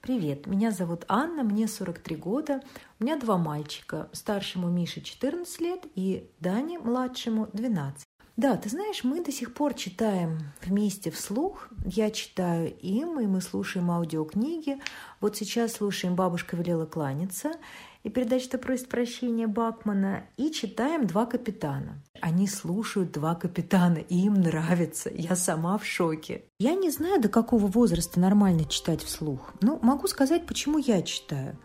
Привет, меня зовут Анна, мне 43 года, у меня два мальчика, старшему Мише 14 лет и Дане, младшему, 12. Да, ты знаешь, мы до сих пор читаем вместе вслух. Я читаю им, и мы слушаем аудиокниги. Вот сейчас слушаем «Бабушка велела кланяться» и передача просит прощения Бакмана, и читаем «Два капитана». Они слушают «Два капитана», и им нравится. Я сама в шоке. Я не знаю, до какого возраста нормально читать вслух. Ну, могу сказать, почему я читаю.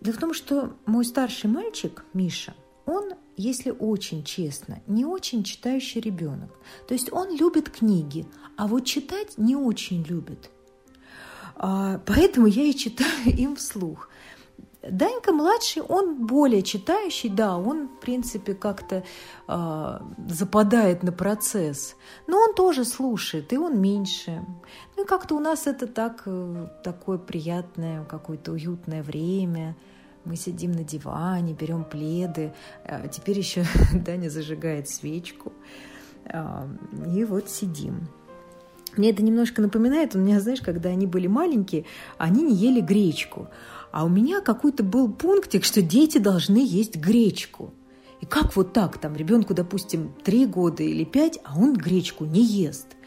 Дело в том, что мой старший мальчик, Миша, он если очень честно, не очень читающий ребенок. То есть он любит книги, а вот читать не очень любит. А, поэтому я и читаю [laughs] им вслух. Данька младший, он более читающий, да, он, в принципе, как-то э, западает на процесс, но он тоже слушает, и он меньше. Ну и как-то у нас это так, э, такое приятное, какое-то уютное время – мы сидим на диване, берем пледы. А теперь еще [laughs] Даня зажигает свечку. И вот сидим. Мне это немножко напоминает, у меня, знаешь, когда они были маленькие, они не ели гречку. А у меня какой-то был пунктик, что дети должны есть гречку. И как вот так, там, ребенку, допустим, три года или пять, а он гречку не ест –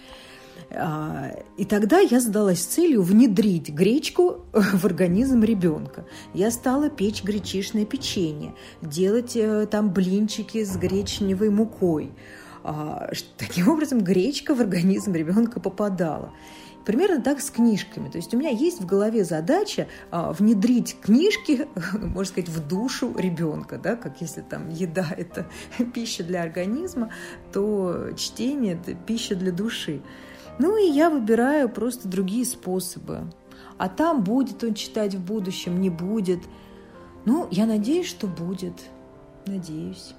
и тогда я задалась целью внедрить гречку [laughs] в организм ребенка. Я стала печь гречишное печенье, делать э, там блинчики с гречневой мукой. А, таким образом, гречка в организм ребенка попадала. Примерно так с книжками. То есть у меня есть в голове задача а, внедрить книжки, [laughs] можно сказать, в душу ребенка. Да? Как если там еда – это [laughs] пища для организма, то чтение – это пища для души. Ну и я выбираю просто другие способы. А там будет он читать в будущем, не будет. Ну, я надеюсь, что будет. Надеюсь.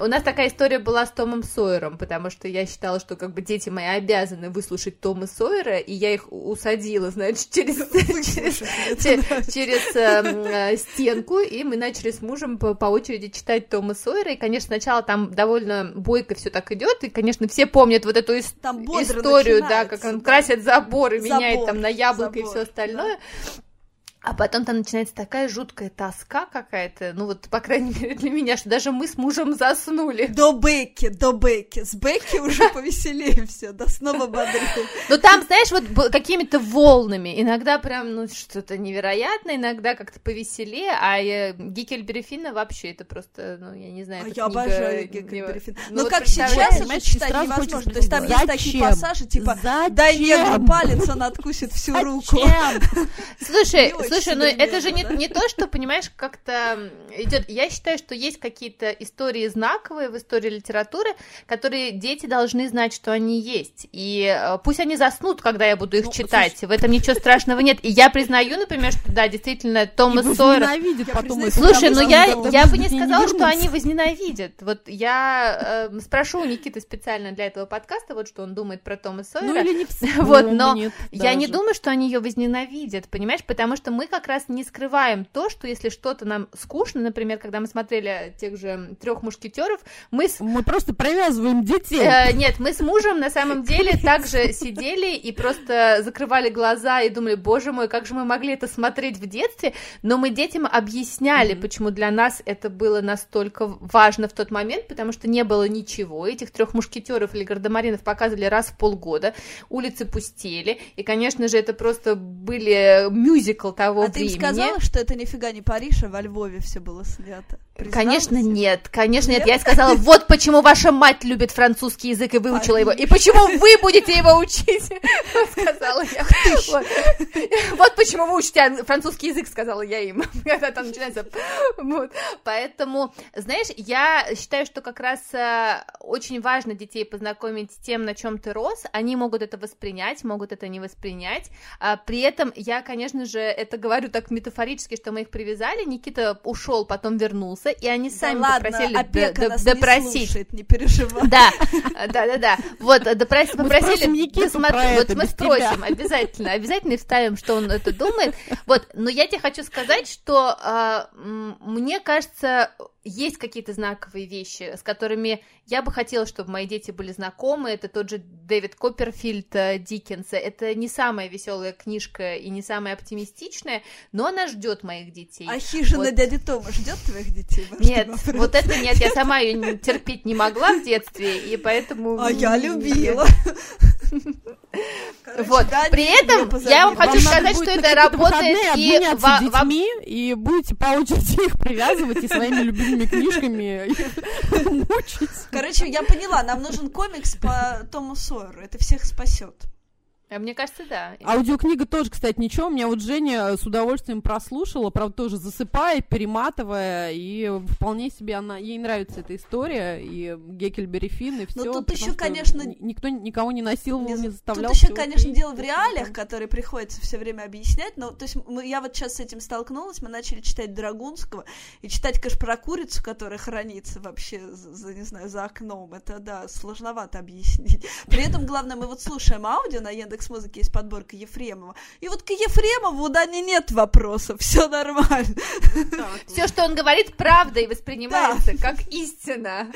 У нас такая история была с Томом Сойером, потому что я считала, что как бы дети мои обязаны выслушать Тома Сойера, и я их усадила, значит, [laughs] через, [laughs] через, через э, стенку, и мы начали с мужем по, по очереди читать Тома Сойера, и, конечно, сначала там довольно бойко все так идет, и, конечно, все помнят вот эту ис- историю, да, как он красит заборы, забор, меняет там на яблоко забор, и все остальное. Да. А потом там начинается такая жуткая тоска какая-то, ну вот, по крайней мере, для меня, что даже мы с мужем заснули. До Бекки, до Бекки. С Бекки уже повеселее все, да снова бодрее. Ну там, знаешь, вот какими-то волнами. Иногда прям, ну, что-то невероятное, иногда как-то повеселее, а Гикельберифина вообще это просто, ну, я не знаю, а я обожаю Гикельберифина. Ну, ну как сейчас это читать невозможно. То есть там есть такие пассажи, типа, дай негру палец, он откусит всю руку. [laughs] [laughs] Слушай, Слушай, ну это же не, не то, что, понимаешь, как-то идет. Я считаю, что есть какие-то истории знаковые в истории литературы, которые дети должны знать, что они есть. И э, пусть они заснут, когда я буду их ну, читать. Слушай... В этом ничего страшного нет. И я признаю, например, что да, действительно, Томас Сойер. потом. Слушай, ну я, я бы не сказала, не что они возненавидят. Вот я э, спрошу у Никиты специально для этого подкаста, вот что он думает про Тома Сойера. Ну или не. [laughs] Вот, но нет, я даже. не думаю, что они ее возненавидят, понимаешь, потому что мы как раз не скрываем то, что если что-то нам скучно, например, когда мы смотрели тех же трех мушкетеров, мы с... мы просто привязываем детей. Э, нет, мы с мужем на самом деле также сидели и просто закрывали глаза и думали, боже мой, как же мы могли это смотреть в детстве, но мы детям объясняли, mm-hmm. почему для нас это было настолько важно в тот момент, потому что не было ничего, этих трех мушкетеров или гардемаринов показывали раз в полгода, улицы пустели, и, конечно же, это просто были мюзикл того того а времени. А ты им сказала, что это нифига не Париж, а во Львове все было снято? Призналась? Конечно, нет, конечно, нет. нет. Я сказала, [laughs] вот почему ваша мать любит французский язык и выучила его, и почему вы будете его учить, [laughs] сказала я. [laughs] Вот почему вы учите французский язык, сказала я им, когда там начинается. Поэтому, знаешь, я считаю, что как раз э, очень важно детей познакомить с тем, на чем ты рос. Они могут это воспринять, могут это не воспринять. А при этом я, конечно же, это говорю так метафорически, что мы их привязали. Никита ушел, потом вернулся и они сами да попросили опека нас допросить. Не слушает, не переживай. Да, да, да, да. Вот, допрос, попросили досмотреть. Вот мы спросим, обязательно, обязательно вставим, что он это думает. Вот, но я тебе хочу сказать, что э, мне кажется, есть какие-то знаковые вещи, с которыми я бы хотела, чтобы мои дети были знакомы. Это тот же Дэвид Копперфильд э, Диккенса. Это не самая веселая книжка и не самая оптимистичная, но она ждет моих детей. А хижина вот. дяди Тома ждет твоих детей? Нет, вот это нет, я сама ее терпеть не могла в детстве, и поэтому... А я любила. Вот. При этом я вам хочу сказать, что это работает и в детьми, и будете по очереди их привязывать и своими любимыми книжками мучить. Короче, я поняла, нам нужен комикс по Тому Сойеру, это всех спасет. А мне кажется, да. Аудиокнига тоже, кстати, ничего. У меня вот Женя с удовольствием прослушала, правда, тоже засыпая, перематывая, и вполне себе она, ей нравится эта история, и Геккельбери Финн, и все. Но тут еще, конечно... Никто никого не насиловал, не, не заставлял. Тут еще, конечно, дело в реалиях, которые приходится все время объяснять, но, то есть, мы, я вот сейчас с этим столкнулась, мы начали читать Драгунского, и читать, конечно, про курицу, которая хранится вообще, за, не знаю, за окном, это, да, сложновато объяснить. При этом, главное, мы вот слушаем аудио на Яндекс Яндекс Музыки есть подборка Ефремова. И вот к Ефремову у Дани нет вопросов, [laughs] все нормально. Все, что он говорит, правда и воспринимается да. как истина.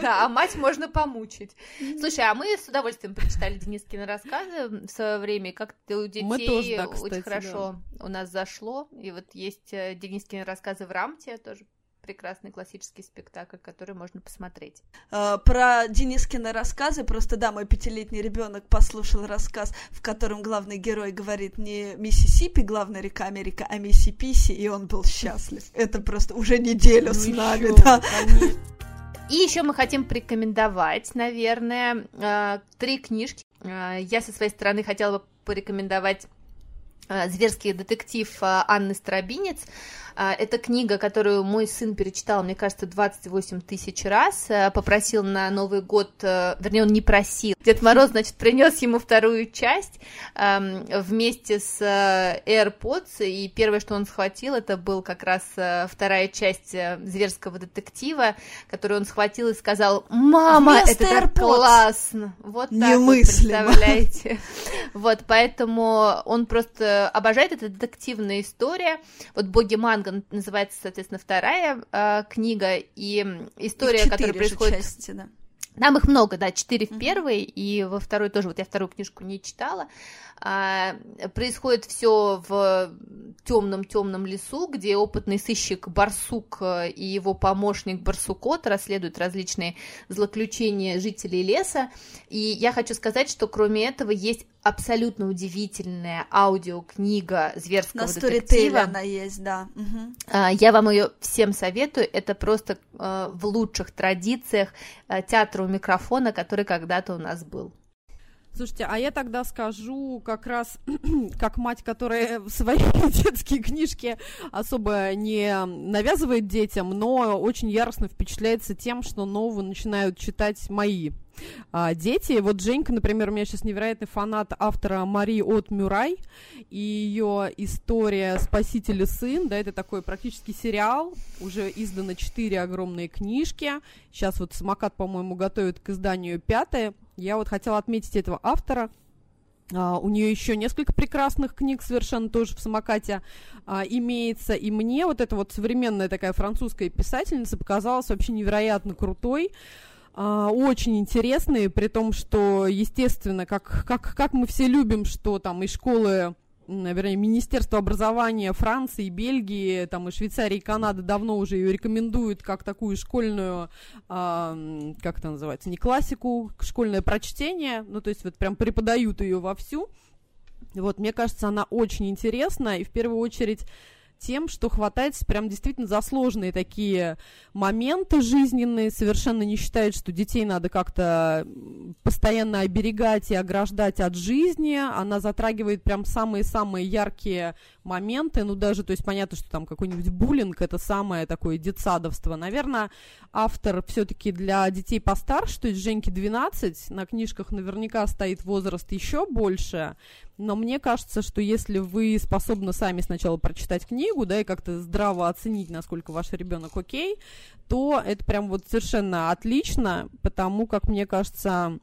Да, а мать можно помучить. Слушай, а мы с удовольствием прочитали Денискины рассказы в свое время, как у детей мы тоже, да, кстати, очень хорошо да. у нас зашло. И вот есть э, Денискины рассказы в Рамте, тоже прекрасный классический спектакль, который можно посмотреть. А, про Денискины рассказы, просто да, мой пятилетний ребенок послушал рассказ, в котором главный герой говорит не Миссисипи, главная река Америка, а Миссиписи, и он был счастлив. [laughs] Это просто уже неделю ну с нами, да. [laughs] И еще мы хотим порекомендовать, наверное, а, три книжки. А, я со своей стороны хотела бы порекомендовать «Зверский детектив» Анны Старобинец. А, это книга, которую мой сын перечитал, мне кажется, 28 тысяч раз. Э, попросил на Новый год, э, вернее, он не просил. Дед Мороз, значит, принес ему вторую часть эм, вместе с э, AirPods. И первое, что он схватил, это был как раз вторая часть зверского детектива, которую он схватил и сказал: Мама, Вместо это так классно! Вот так вот, представляете. Вот, поэтому он просто обожает, это детективная история. Вот боги манго Янга называется, соответственно, вторая э, книга, и история, которая происходит... Части, да. Там их много, да, четыре в первой, и во второй тоже, вот я вторую книжку не читала. А, происходит все в темном-темном лесу, где опытный сыщик Барсук э, и его помощник Барсукот расследуют различные злоключения жителей леса. И я хочу сказать, что кроме этого есть абсолютно удивительная аудиокнига зверского На детектива. она есть, да. Угу. Я вам ее всем советую. Это просто э, в лучших традициях э, театра у микрофона, который когда-то у нас был. Слушайте, а я тогда скажу как раз, [clears throat] как мать, которая [laughs] свои [laughs] детские книжки особо не навязывает детям, но очень яростно впечатляется тем, что нового начинают читать мои а, дети. Вот Женька, например, у меня сейчас невероятный фанат автора Марии от Мюрай и ее история «Спаситель и сын», да, это такой практически сериал, уже издано четыре огромные книжки, сейчас вот Самокат, по-моему, готовит к изданию пятое, я вот хотела отметить этого автора. Uh, у нее еще несколько прекрасных книг совершенно тоже в самокате uh, имеется. И мне вот эта вот современная такая французская писательница показалась вообще невероятно крутой. Uh, очень интересной, при том, что, естественно, как, как, как мы все любим, что там и школы вернее, Министерство образования Франции, Бельгии, там и Швейцарии, и Канады давно уже ее рекомендуют как такую школьную, э, как это называется, не классику, школьное прочтение, ну, то есть вот прям преподают ее вовсю. Вот, мне кажется, она очень интересна, и в первую очередь тем, что хватается прям действительно за сложные такие моменты жизненные, совершенно не считает, что детей надо как-то постоянно оберегать и ограждать от жизни. Она затрагивает прям самые-самые яркие моменты, ну даже, то есть понятно, что там какой-нибудь буллинг, это самое такое детсадовство. Наверное, автор все-таки для детей постарше, то есть Женьке 12, на книжках наверняка стоит возраст еще больше, но мне кажется, что если вы способны сами сначала прочитать книгу, да, и как-то здраво оценить, насколько ваш ребенок окей, то это прям вот совершенно отлично, потому как, мне кажется,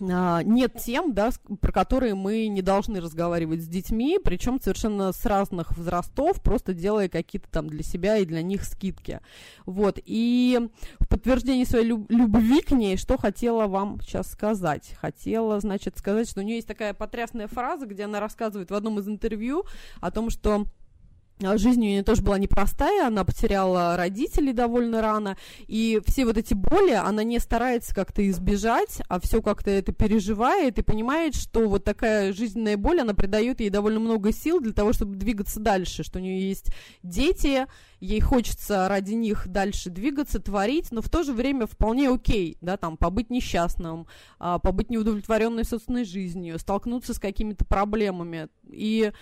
нет тем, да, про которые мы не должны разговаривать с детьми, причем совершенно с разных возрастов, просто делая какие-то там для себя и для них скидки. Вот, и в подтверждении своей люб- любви к ней, что хотела вам сейчас сказать? Хотела, значит, сказать, что у нее есть такая потрясная фраза, где она рассказывает в одном из интервью о том, что а, жизнь у нее тоже была непростая, она потеряла родителей довольно рано, и все вот эти боли она не старается как-то избежать, а все как-то это переживает и понимает, что вот такая жизненная боль, она придает ей довольно много сил для того, чтобы двигаться дальше, что у нее есть дети, ей хочется ради них дальше двигаться, творить, но в то же время вполне окей, да, там, побыть несчастным, а, побыть неудовлетворенной собственной жизнью, столкнуться с какими-то проблемами, и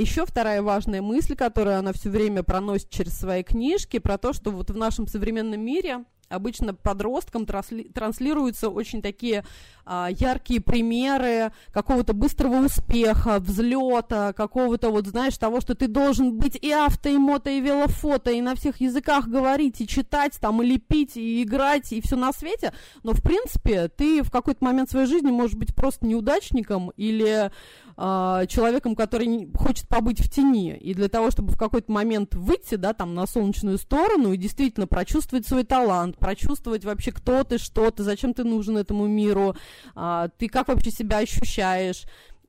еще вторая важная мысль, которую она все время проносит через свои книжки, про то, что вот в нашем современном мире обычно подросткам трансли- транслируются очень такие а, яркие примеры какого-то быстрого успеха, взлета, какого-то вот, знаешь, того, что ты должен быть и авто, и мото, и велофото, и на всех языках говорить, и читать, там, и лепить, и играть, и все на свете. Но, в принципе, ты в какой-то момент своей жизни можешь быть просто неудачником или а, человеком, который хочет побыть в тени. И для того, чтобы в какой-то момент выйти, да, там, на солнечную сторону и действительно прочувствовать свой талант, прочувствовать вообще, кто ты, что ты, зачем ты нужен этому миру, а, ты как вообще себя ощущаешь,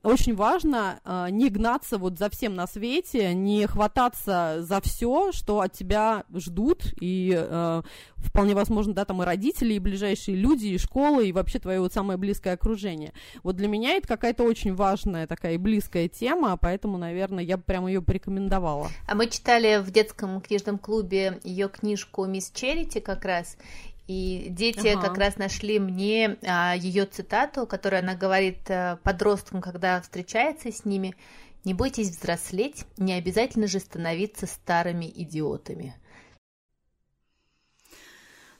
очень важно э, не гнаться вот за всем на свете, не хвататься за все, что от тебя ждут, и э, вполне возможно, да, там и родители, и ближайшие люди, и школы, и вообще твое вот самое близкое окружение. Вот для меня это какая-то очень важная такая и близкая тема, поэтому, наверное, я бы прямо ее порекомендовала. А мы читали в детском книжном клубе ее книжку «Мисс Черити» как раз, и дети ага. как раз нашли мне а, ее цитату, которую она говорит а, подросткам, когда встречается с ними. Не бойтесь взрослеть, не обязательно же становиться старыми идиотами.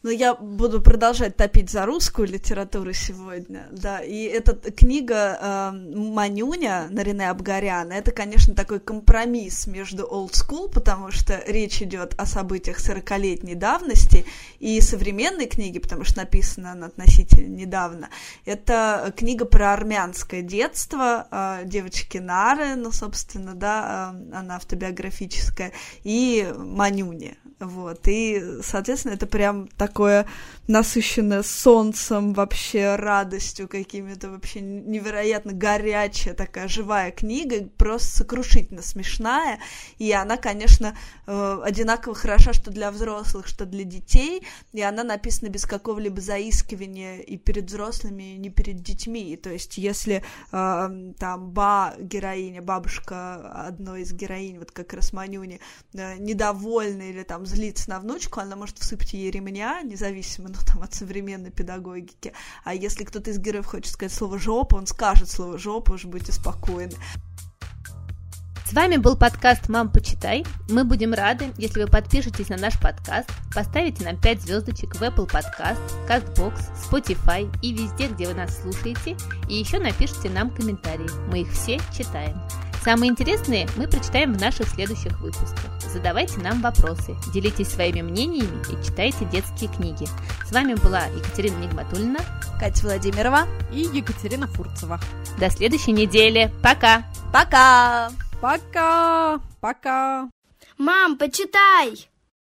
Но я буду продолжать топить за русскую литературу сегодня, да, и эта книга э, Манюня Нарине Абгаряна, это, конечно, такой компромисс между old school, потому что речь идет о событиях 40-летней давности, и современной книги, потому что написана она относительно недавно. Это книга про армянское детство э, девочки Нары, ну, собственно, да, э, она автобиографическая, и Манюни, вот, и, соответственно, это прям такое насыщенное солнцем, вообще радостью какими-то, вообще невероятно горячая такая живая книга, просто сокрушительно смешная, и она, конечно, э, одинаково хороша что для взрослых, что для детей, и она написана без какого-либо заискивания и перед взрослыми, и не перед детьми, то есть если э, там Ба, героиня, бабушка одной из героинь, вот как раз Манюни, э, недовольна или там злится на внучку, она может всыпать ей ремня, независимо ну, там, от современной педагогики. А если кто-то из героев хочет сказать слово «жопа», он скажет слово «жопа», уж будьте спокойны. С вами был подкаст «Мам, почитай». Мы будем рады, если вы подпишетесь на наш подкаст, поставите нам 5 звездочек в Apple Podcast, CastBox, Spotify и везде, где вы нас слушаете, и еще напишите нам комментарии. Мы их все читаем. Самые интересные мы прочитаем в наших следующих выпусках. Задавайте нам вопросы, делитесь своими мнениями и читайте детские книги. С вами была Екатерина Нигматульна, Катя Владимирова и Екатерина Фурцева. До следующей недели. Пока! Пока! Пока! Пока! Мам, почитай!